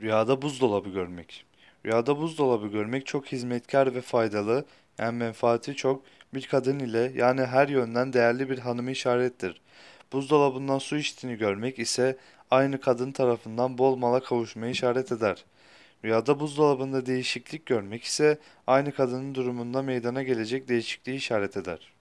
Rüyada buzdolabı görmek. Rüyada buzdolabı görmek çok hizmetkar ve faydalı, yani menfaati çok, bir kadın ile yani her yönden değerli bir hanımı işarettir. Buzdolabından su içtiğini görmek ise aynı kadın tarafından bol mala kavuşmayı işaret eder. Rüyada buzdolabında değişiklik görmek ise aynı kadının durumunda meydana gelecek değişikliği işaret eder.